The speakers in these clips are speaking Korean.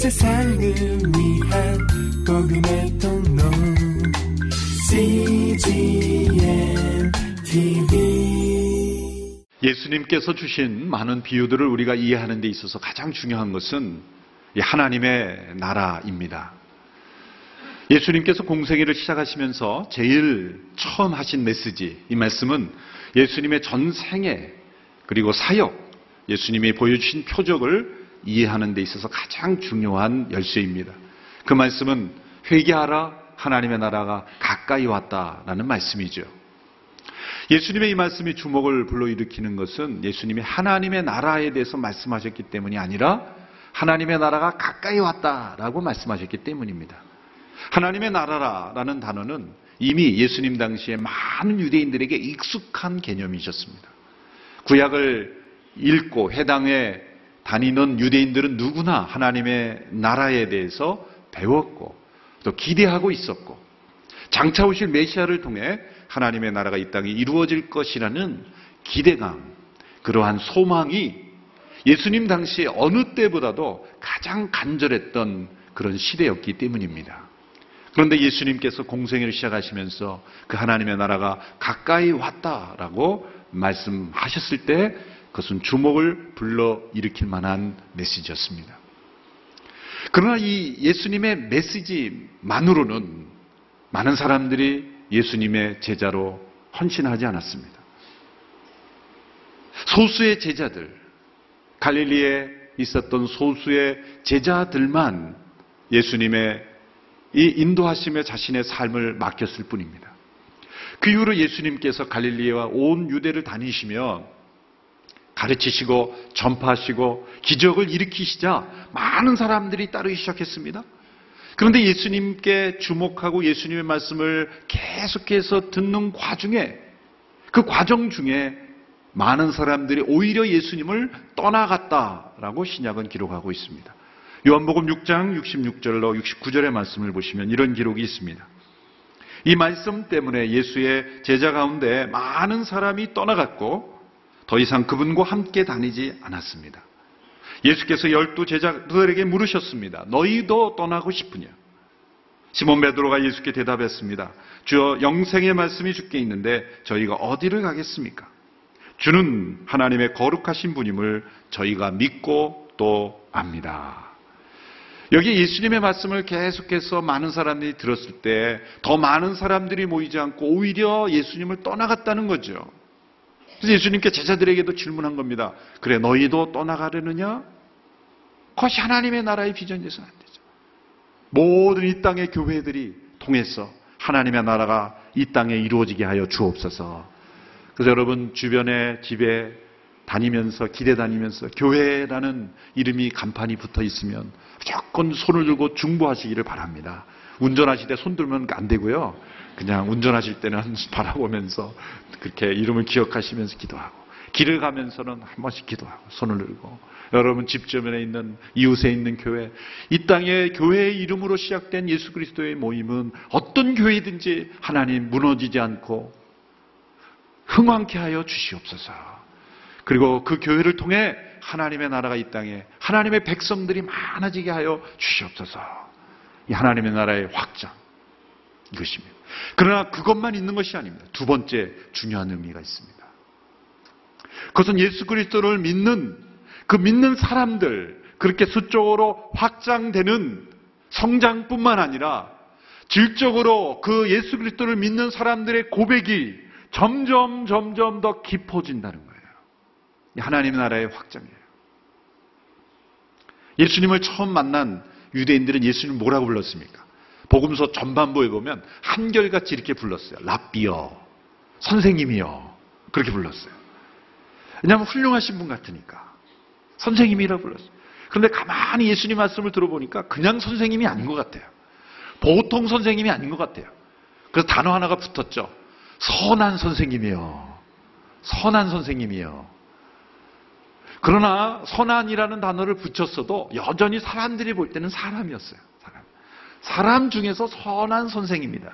세상을 위한 복음의 통로 CGM TV 예수님께서 주신 많은 비유들을 우리가 이해하는 데 있어서 가장 중요한 것은 이 하나님의 나라입니다. 예수님께서 공생애를 시작하시면서 제일 처음 하신 메시지, 이 말씀은 예수님의 전생애, 그리고 사역, 예수님이 보여주신 표적을 이해하는 데 있어서 가장 중요한 열쇠입니다. 그 말씀은 회개하라, 하나님의 나라가 가까이 왔다라는 말씀이죠. 예수님의 이 말씀이 주목을 불러일으키는 것은 예수님이 하나님의 나라에 대해서 말씀하셨기 때문이 아니라 하나님의 나라가 가까이 왔다라고 말씀하셨기 때문입니다. 하나님의 나라라는 단어는 이미 예수님 당시에 많은 유대인들에게 익숙한 개념이셨습니다. 구약을 읽고 해당에 다니는 유대인들은 누구나 하나님의 나라에 대해서 배웠고 또 기대하고 있었고 장차 오실 메시아를 통해 하나님의 나라가 이 땅에 이루어질 것이라는 기대감, 그러한 소망이 예수님 당시에 어느 때보다도 가장 간절했던 그런 시대였기 때문입니다. 그런데 예수님께서 공생애를 시작하시면서 그 하나님의 나라가 가까이 왔다라고 말씀하셨을 때 그것은 주목을 불러 일으킬 만한 메시지였습니다. 그러나 이 예수님의 메시지만으로는 많은 사람들이 예수님의 제자로 헌신하지 않았습니다. 소수의 제자들, 갈릴리에 있었던 소수의 제자들만 예수님의 이 인도하심에 자신의 삶을 맡겼을 뿐입니다. 그 이후로 예수님께서 갈릴리와 온 유대를 다니시며 가르치시고 전파하시고 기적을 일으키시자 많은 사람들이 따르기 시작했습니다. 그런데 예수님께 주목하고 예수님의 말씀을 계속해서 듣는 과정에 그 과정 중에 많은 사람들이 오히려 예수님을 떠나갔다라고 신약은 기록하고 있습니다. 요한복음 6장 66절로 69절의 말씀을 보시면 이런 기록이 있습니다. 이 말씀 때문에 예수의 제자 가운데 많은 사람이 떠나갔고 더 이상 그분과 함께 다니지 않았습니다. 예수께서 열두 제자들에게 물으셨습니다. 너희도 떠나고 싶으냐? 시몬 베드로가 예수께 대답했습니다. 주여 영생의 말씀이 주께 있는데 저희가 어디를 가겠습니까? 주는 하나님의 거룩하신 분임을 저희가 믿고 또 압니다. 여기 예수님의 말씀을 계속해서 많은 사람들이 들었을 때 더 많은 사람들이 모이지 않고 오히려 예수님을 떠나갔다는 거죠. 그래서 예수님께 제자들에게도 질문한 겁니다. 그래, 너희도 떠나가려느냐? 그것이 하나님의 나라의 비전에서 안 되죠. 모든 이 땅의 교회들이 통해서 하나님의 나라가 이 땅에 이루어지게 하여 주옵소서. 그래서 여러분 주변에 집에 다니면서 길에 다니면서 교회라는 이름이 간판이 붙어 있으면 무조건 손을 들고 중보하시기를 바랍니다. 운전하실 때 손 들면 안 되고요. 그냥 운전하실 때는 바라보면서 그렇게 이름을 기억하시면서 기도하고 길을 가면서는 한 번씩 기도하고 손을 들고 여러분 집 주변에 있는 이웃에 있는 교회 이 땅에 교회의 이름으로 시작된 예수 그리스도의 모임은 어떤 교회든지 하나님 무너지지 않고 흥왕케 하여 주시옵소서. 그리고 그 교회를 통해 하나님의 나라가 이 땅에 하나님의 백성들이 많아지게 하여 주시옵소서. 이 하나님의 나라의 확장 이것입니다. 그러나 그것만 있는 것이 아닙니다. 두 번째 중요한 의미가 있습니다. 그것은 예수 그리스도를 믿는 그 믿는 사람들 그렇게 수적으로 확장되는 성장뿐만 아니라 질적으로 그 예수 그리스도를 믿는 사람들의 고백이 점점 점점 더 깊어진다는 거예요. 하나님 나라의 확장이에요. 예수님을 처음 만난 유대인들은 예수님을 뭐라고 불렀습니까? 복음서 전반부에 보면 한결같이 이렇게 불렀어요. 랍비어, 선생님이요. 그렇게 불렀어요. 왜냐하면 훌륭하신 분 같으니까. 선생님이라고 불렀어요. 그런데 가만히 예수님 말씀을 들어보니까 그냥 선생님이 아닌 것 같아요. 보통 선생님이 아닌 것 같아요. 그래서 단어 하나가 붙었죠. 선한 선생님이요. 선한 선생님이요. 그러나 선한이라는 단어를 붙였어도 여전히 사람들이 볼 때는 사람이었어요. 사람 중에서 선한 선생입니다.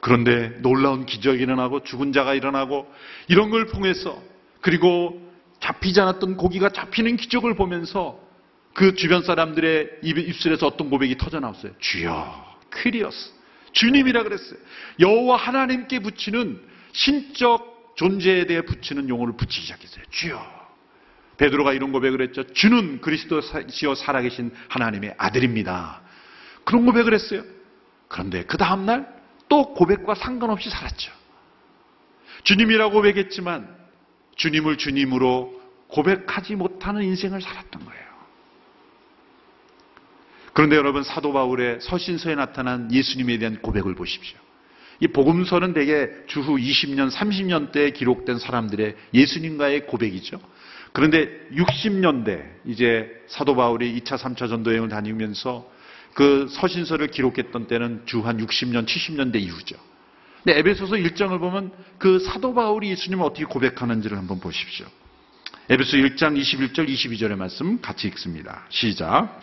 그런데 놀라운 기적이 일어나고 죽은 자가 일어나고 이런 걸 통해서 그리고 잡히지 않았던 고기가 잡히는 기적을 보면서 그 주변 사람들의 입- 입술에서 어떤 고백이 터져 나왔어요. 주여, 퀴리어스. 주님이라 그랬어요. 여호와 하나님께 붙이는 신적 존재에 대해 붙이는 용어를 붙이기 시작했어요. 주여. 베드로가 이런 고백을 했죠. 주는 그리스도시여 살아계신 하나님의 아들입니다. 그런 고백을 했어요. 그런데 그 다음날 또 고백과 상관없이 살았죠. 주님이라고 고백했지만 주님을 주님으로 고백하지 못하는 인생을 살았던 거예요. 그런데 여러분 사도 바울의 서신서에 나타난 예수님에 대한 고백을 보십시오. 이 복음서는 대개 주후 20년, 30년 대에 기록된 사람들의 예수님과의 고백이죠. 그런데 60년대 이제 사도 바울이 2차, 3차 전도 여행을 다니면서 그 서신서를 기록했던 때는 주 한 60년, 70년대 이후죠. 근데 에베소서 1장을 보면 그 사도 바울이 예수님을 어떻게 고백하는지를 한번 보십시오. 에베소 1장 21절, 22절의 말씀 같이 읽습니다. 시작.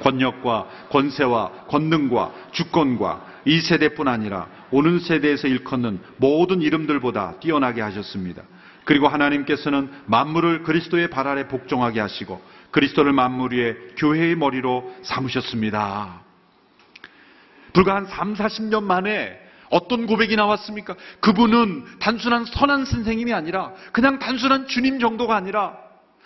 권력과 권세와 권능과 주권과 이 세대뿐 아니라 오는 세대에서 일컫는 모든 이름들보다 뛰어나게 하셨습니다. 그리고 하나님께서는 만물을 그리스도의 발 아래 복종하게 하시고 그리스도를 만물 위에 교회의 머리로 삼으셨습니다. 불과 한 3, 40년 만에 어떤 고백이 나왔습니까? 그분은 단순한 선한 선생님이 아니라 그냥 단순한 주님 정도가 아니라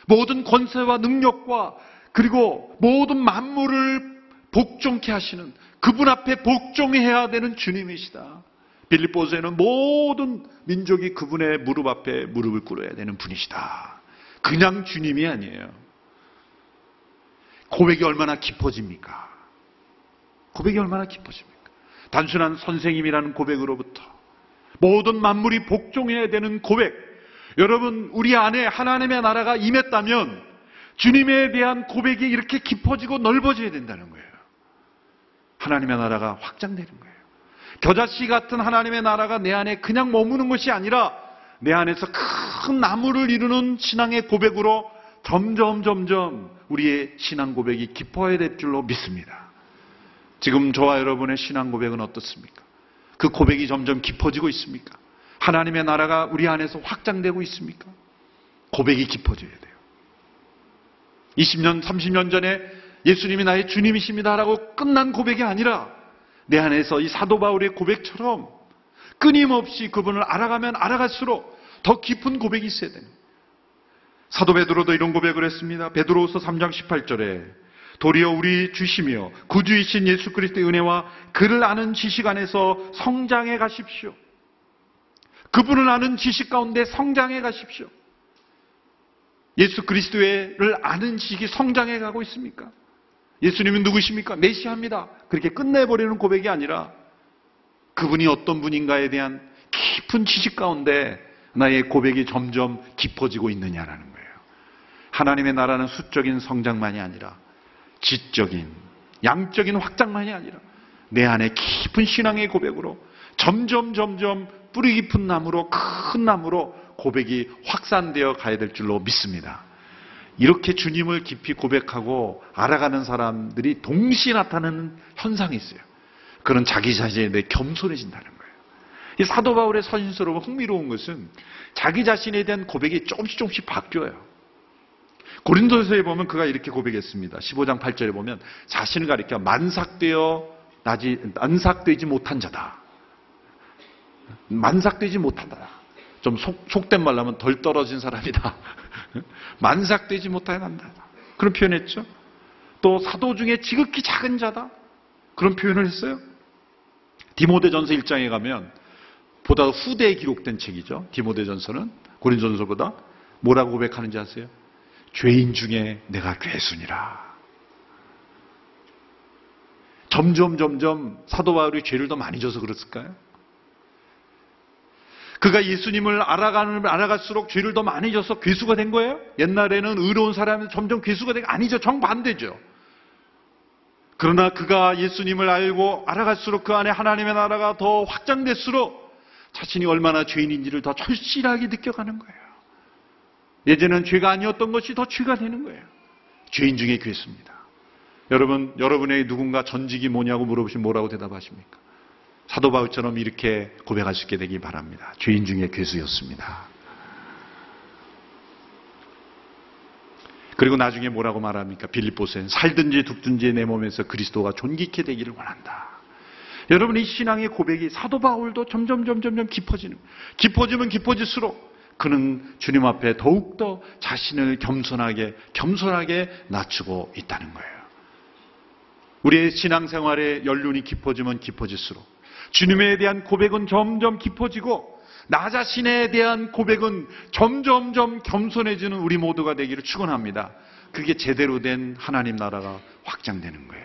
모든 권세와 능력과 그리고 모든 만물을 복종케 하시는 그분 앞에 복종해야 되는 주님이시다. 빌립보서에는 모든 민족이 그분의 무릎 앞에 무릎을 꿇어야 되는 분이시다. 그냥 주님이 아니에요. 고백이 얼마나 깊어집니까? 고백이 얼마나 깊어집니까? 단순한 선생님이라는 고백으로부터 모든 만물이 복종해야 되는 고백. 여러분, 우리 안에 하나님의 나라가 임했다면 주님에 대한 고백이 이렇게 깊어지고 넓어져야 된다는 거예요. 하나님의 나라가 확장되는 거예요. 겨자씨 같은 하나님의 나라가 내 안에 그냥 머무는 것이 아니라 내 안에서 큰 나무를 이루는 신앙의 고백으로 점점 점점 우리의 신앙 고백이 깊어야 될 줄로 믿습니다. 지금 저와 여러분의 신앙 고백은 어떻습니까? 그 고백이 점점 깊어지고 있습니까? 하나님의 나라가 우리 안에서 확장되고 있습니까? 고백이 깊어져야 돼요. 20년, 30년 전에 예수님이 나의 주님이십니다라고 끝난 고백이 아니라 내 안에서 이 사도 바울의 고백처럼 끊임없이 그분을 알아가면 알아갈수록 더 깊은 고백이 있어야 됩니다. 사도 베드로도 이런 고백을 했습니다. 베드로후서 3장 18절에 도리어 우리 주시며 구주이신 예수 그리스도의 은혜와 그를 아는 지식 안에서 성장해 가십시오. 그분을 아는 지식 가운데 성장해 가십시오. 예수 그리스도를 아는 지식이 성장해 가고 있습니까? 예수님은 누구십니까? 메시아입니다. 그렇게 끝내버리는 고백이 아니라 그분이 어떤 분인가에 대한 깊은 지식 가운데 나의 고백이 점점 깊어지고 있느냐라는 거예요. 하나님의 나라는 수적인 성장만이 아니라 지적인, 양적인 확장만이 아니라 내 안에 깊은 신앙의 고백으로 점점 점점 뿌리 깊은 나무로 큰 나무로 고백이 확산되어 가야 될 줄로 믿습니다. 이렇게 주님을 깊이 고백하고 알아가는 사람들이 동시에 나타나는 현상이 있어요. 그런 자기 자신에 대해 겸손해진다는 거예요. 이 사도 바울의 서신서로 흥미로운 것은 자기 자신에 대한 고백이 조금씩 조금씩 바뀌어요. 고린도서에 보면 그가 이렇게 고백했습니다. 15장 8절에 보면 자신을 가리켜 만삭되어 나지 만삭되지 못한 자다. 만삭되지 못한다. 좀 속, 속된 말로 하면 덜 떨어진 사람이다. 만삭되지 못한다. 그런 표현했죠. 또 사도 중에 지극히 작은 자다. 그런 표현을 했어요. 디모데전서 1장에 가면 보다 후대에 기록된 책이죠. 디모데전서는 고린전서보다 뭐라고 고백하는지 아세요? 죄인 중에 내가 괴순이라. 점점 점점 사도 바울이 죄를 더 많이 져서 그랬을까요? 그가 예수님을 알아가는 알아갈수록 죄를 더 많이 져서 괴수가 된 거예요? 옛날에는 의로운 사람이 점점 괴수가 되고 아니죠. 정반대죠. 그러나 그가 예수님을 알고 알아갈수록 그 안에 하나님의 나라가 더 확장될수록 자신이 얼마나 죄인인지를 더 절실하게 느껴가는 거예요. 예전엔 죄가 아니었던 것이 더 죄가 되는 거예요. 죄인 중에 괴수입니다. 여러분, 여러분의 누군가 전직이 뭐냐고 물어보시면 뭐라고 대답하십니까? 사도 바울처럼 이렇게 고백할 수 있게 되기 바랍니다. 죄인 중에 괴수였습니다. 그리고 나중에 뭐라고 말합니까? 빌립보서엔 살든지 죽든지 내 몸에서 그리스도가 존귀케 되기를 원한다. 여러분 이 신앙의 고백이 사도 바울도 점점 점점 점 깊어지는 깊어지면 깊어질수록 그는 주님 앞에 더욱더 자신을 겸손하게 겸손하게 낮추고 있다는 거예요. 우리의 신앙생활의 연륜이 깊어지면 깊어질수록 주님에 대한 고백은 점점 깊어지고 나 자신에 대한 고백은 점점점 겸손해지는 우리 모두가 되기를 축원합니다. 그게 제대로 된 하나님 나라가 확장되는 거예요.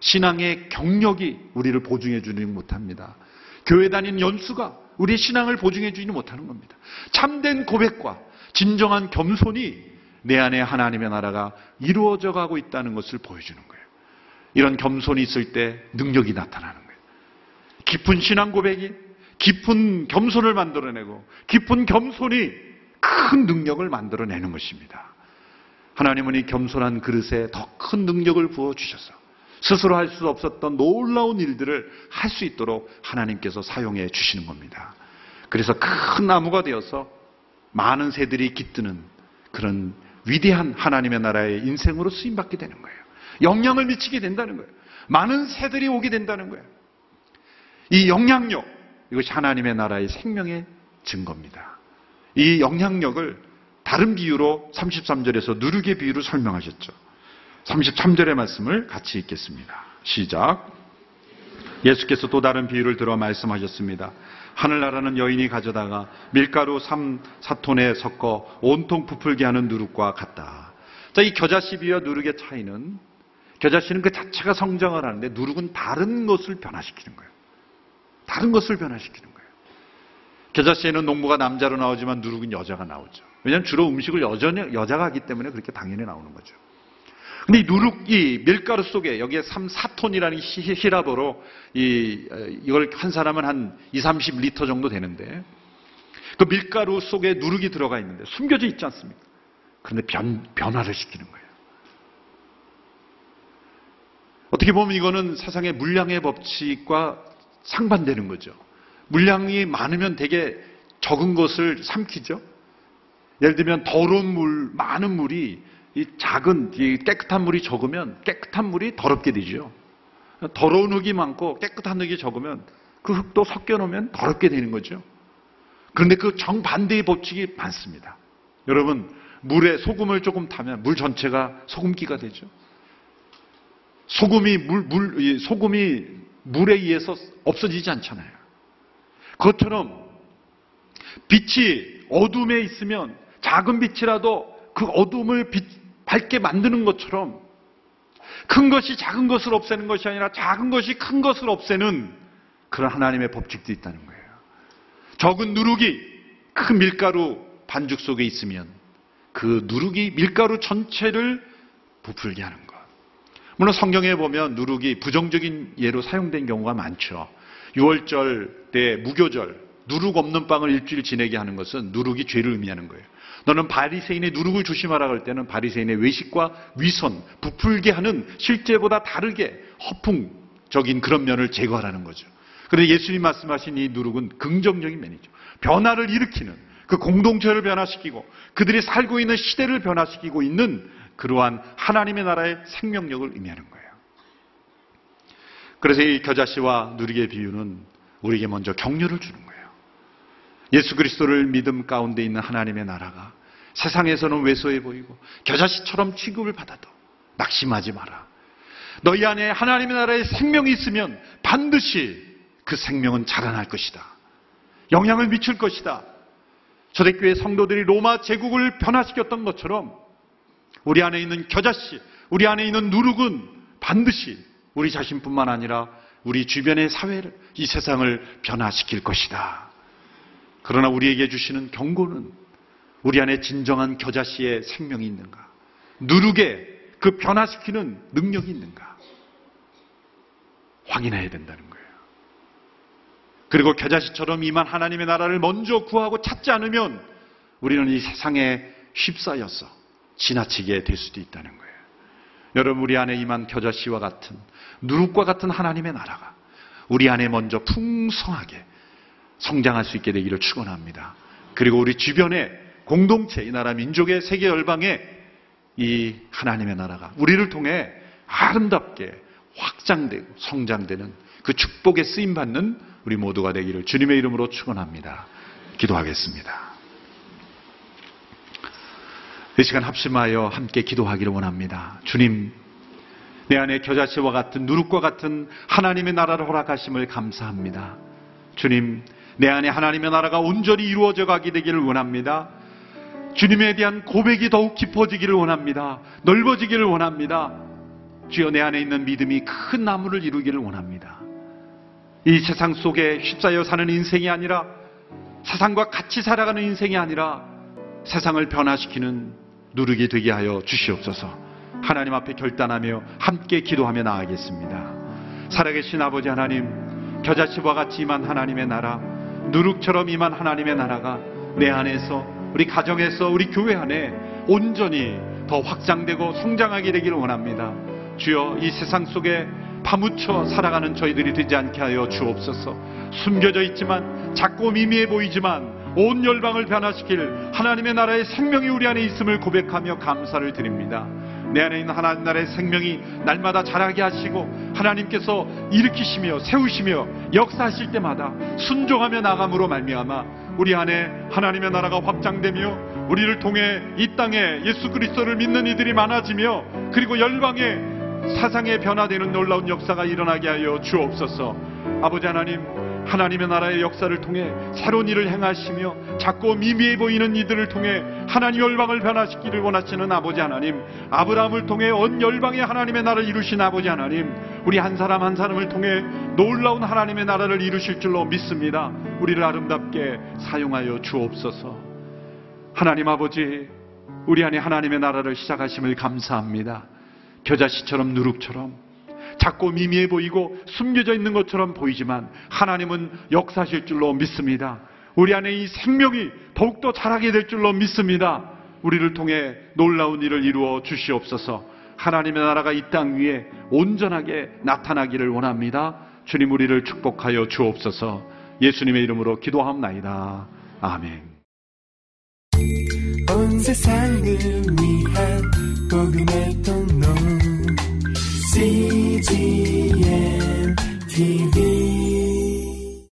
신앙의 경력이 우리를 보증해 주지 못합니다. 교회 다니는 연수가 우리의 신앙을 보증해 주지 못하는 겁니다. 참된 고백과 진정한 겸손이 내 안에 하나님의 나라가 이루어져 가고 있다는 것을 보여주는 거예요. 이런 겸손이 있을 때 능력이 나타나는 거예요. 깊은 신앙 고백이 깊은 겸손을 만들어내고 깊은 겸손이 큰 능력을 만들어내는 것입니다. 하나님은 이 겸손한 그릇에 더 큰 능력을 부어 주셔서 스스로 할 수 없었던 놀라운 일들을 할 수 있도록 하나님께서 사용해 주시는 겁니다. 그래서 큰 나무가 되어서 많은 새들이 깃드는 그런 위대한 하나님의 나라의 인생으로 쓰임받게 되는 거예요. 영향을 미치게 된다는 거예요. 많은 새들이 오게 된다는 거예요. 이 영향력, 이것이 하나님의 나라의 생명의 증거입니다. 이 영향력을 다른 비유로 33절에서 누르게 비유로 설명하셨죠. 33절의 말씀을 같이 읽겠습니다. 시작. 예수께서 또 다른 비유를 들어 말씀하셨습니다. 하늘나라는 여인이 가져다가 밀가루 3, 4톤에 섞어 온통 부풀게 하는 누룩과 같다. 자, 이 겨자씨 비유와 누룩의 차이는 겨자씨는 그 자체가 성장을 하는데 누룩은 다른 것을 변화시키는 거예요. 다른 것을 변화시키는 거예요. 겨자씨에는 농부가 남자로 나오지만 누룩은 여자가 나오죠. 왜냐하면 주로 음식을 여자, 여자가 하기 때문에 그렇게 당연히 나오는 거죠. 근데 이 누룩, 이 밀가루 속에 여기에 3, 4톤이라는 히라보로 이, 이걸 한 사람은 한 2, 30리터 정도 되는데 그 밀가루 속에 누룩이 들어가 있는데 숨겨져 있지 않습니까? 그런데 변, 변화를 시키는 거예요. 어떻게 보면 이거는 세상의 물량의 법칙과 상반되는 거죠. 물량이 많으면 되게 적은 것을 삼키죠. 예를 들면 더러운 물, 많은 물이 이 작은 이 깨끗한 물이 적으면 깨끗한 물이 더럽게 되죠. 더러운 흙이 많고 깨끗한 흙이 적으면 그 흙도 섞여 놓으면 더럽게 되는 거죠. 그런데 그 정반대의 법칙이 많습니다. 여러분, 물에 소금을 조금 타면 물 전체가 소금기가 되죠. 소금이 물, 물, 소금이 물에 의해서 없어지지 않잖아요. 그것처럼 빛이 어둠에 있으면 작은 빛이라도 그 어둠을 빛, 밝게 만드는 것처럼 큰 것이 작은 것을 없애는 것이 아니라 작은 것이 큰 것을 없애는 그런 하나님의 법칙도 있다는 거예요. 적은 누룩이 큰 밀가루 반죽 속에 있으면 그 누룩이 밀가루 전체를 부풀게 하는 것. 물론 성경에 보면 누룩이 부정적인 예로 사용된 경우가 많죠. 6월절 때 무교절 누룩 없는 빵을 일주일 지내게 하는 것은 누룩이 죄를 의미하는 거예요. 너는 바리새인의 누룩을 조심하라 할 때는 바리새인의 외식과 위선, 부풀게 하는 실제보다 다르게 허풍적인 그런 면을 제거하라는 거죠. 그런데 예수님 말씀하신 이 누룩은 긍정적인 면이죠. 변화를 일으키는 그 공동체를 변화시키고 그들이 살고 있는 시대를 변화시키고 있는 그러한 하나님의 나라의 생명력을 의미하는 거예요. 그래서 이 겨자씨와 누룩의 비유는 우리에게 먼저 격려를 주는 거예요. 예수 그리스도를 믿음 가운데 있는 하나님의 나라가 세상에서는 왜소해 보이고 겨자씨처럼 취급을 받아도 낙심하지 마라. 너희 안에 하나님의 나라의 생명이 있으면 반드시 그 생명은 자라날 것이다. 영향을 미칠 것이다. 초대교회 성도들이 로마 제국을 변화시켰던 것처럼 우리 안에 있는 겨자씨, 우리 안에 있는 누룩은 반드시 우리 자신뿐만 아니라 우리 주변의 사회를, 이 세상을 변화시킬 것이다. 그러나 우리에게 주시는 경고는 우리 안에 진정한 겨자씨의 생명이 있는가? 누룩에 그 변화시키는 능력이 있는가? 확인해야 된다는 거예요. 그리고 겨자씨처럼 이만 하나님의 나라를 먼저 구하고 찾지 않으면 우리는 이 세상에 휩싸여서 지나치게 될 수도 있다는 거예요. 여러분 우리 안에 임한 겨자씨와 같은 누룩과 같은 하나님의 나라가 우리 안에 먼저 풍성하게 성장할 수 있게 되기를 축원합니다. 그리고 우리 주변에 공동체, 이 나라 민족의 세계 열방에 이 하나님의 나라가 우리를 통해 아름답게 확장되고 성장되는 그 축복에 쓰임 받는 우리 모두가 되기를 주님의 이름으로 축원합니다. 기도하겠습니다. 이 시간 합심하여 함께 기도하기를 원합니다. 주님, 내 안에 겨자씨와 같은 누룩과 같은 하나님의 나라를 허락하심을 감사합니다. 주님, 내 안에 하나님의 나라가 온전히 이루어져 가게 되기를 원합니다. 주님에 대한 고백이 더욱 깊어지기를 원합니다. 넓어지기를 원합니다. 주여 내 안에 있는 믿음이 큰 나무를 이루기를 원합니다. 이 세상 속에 휩싸여 사는 인생이 아니라 세상과 같이 살아가는 인생이 아니라 세상을 변화시키는 누르게 되게 하여 주시옵소서. 하나님 앞에 결단하며 함께 기도하며 나아가겠습니다. 살아계신 아버지 하나님, 겨자씨와 같이 임한 하나님의 나라, 누룩처럼 임한 하나님의 나라가 내 안에서 우리 가정에서 우리 교회 안에 온전히 더 확장되고 성장하게 되기를 원합니다. 주여 이 세상 속에 파묻혀 살아가는 저희들이 되지 않게 하여 주옵소서. 숨겨져 있지만 작고 미미해 보이지만 온 열방을 변화시킬 하나님의 나라의 생명이 우리 안에 있음을 고백하며 감사를 드립니다. 내 안에 있는 하나님 나라의 생명이 날마다 자라게 하시고 하나님께서 일으키시며 세우시며 역사하실 때마다 순종하며 나감으로 말미암아 우리 안에 하나님의 나라가 확장되며 우리를 통해 이 땅에 예수 그리스도를 믿는 이들이 많아지며 그리고 열방에 사상의 변화되는 놀라운 역사가 일어나게 하여 주옵소서. 아버지 하나님, 하나님의 나라의 역사를 통해 새로운 일을 행하시며 작고 미미해 보이는 이들을 통해 하나님 열방을 변화시키를 원하시는 아버지 하나님, 아브라함을 통해 온 열방의 하나님의 나라를 이루신 아버지 하나님, 우리 한 사람 한 사람을 통해 놀라운 하나님의 나라를 이루실 줄로 믿습니다. 우리를 아름답게 사용하여 주옵소서. 하나님 아버지, 우리 안에 하나님의 나라를 시작하심을 감사합니다. 겨자씨처럼 누룩처럼 작고 미미해 보이고 숨겨져 있는 것처럼 보이지만 하나님은 역사하실 줄로 믿습니다. 우리 안에 이 생명이 더욱더 자라게 될 줄로 믿습니다. 우리를 통해 놀라운 일을 이루어 주시옵소서. 하나님의 나라가 이 땅 위에 온전하게 나타나기를 원합니다. 주님 우리를 축복하여 주옵소서. 예수님의 이름으로 기도하옵나이다. 아멘. 온 세상을 위한 복음의 통로 CGM TV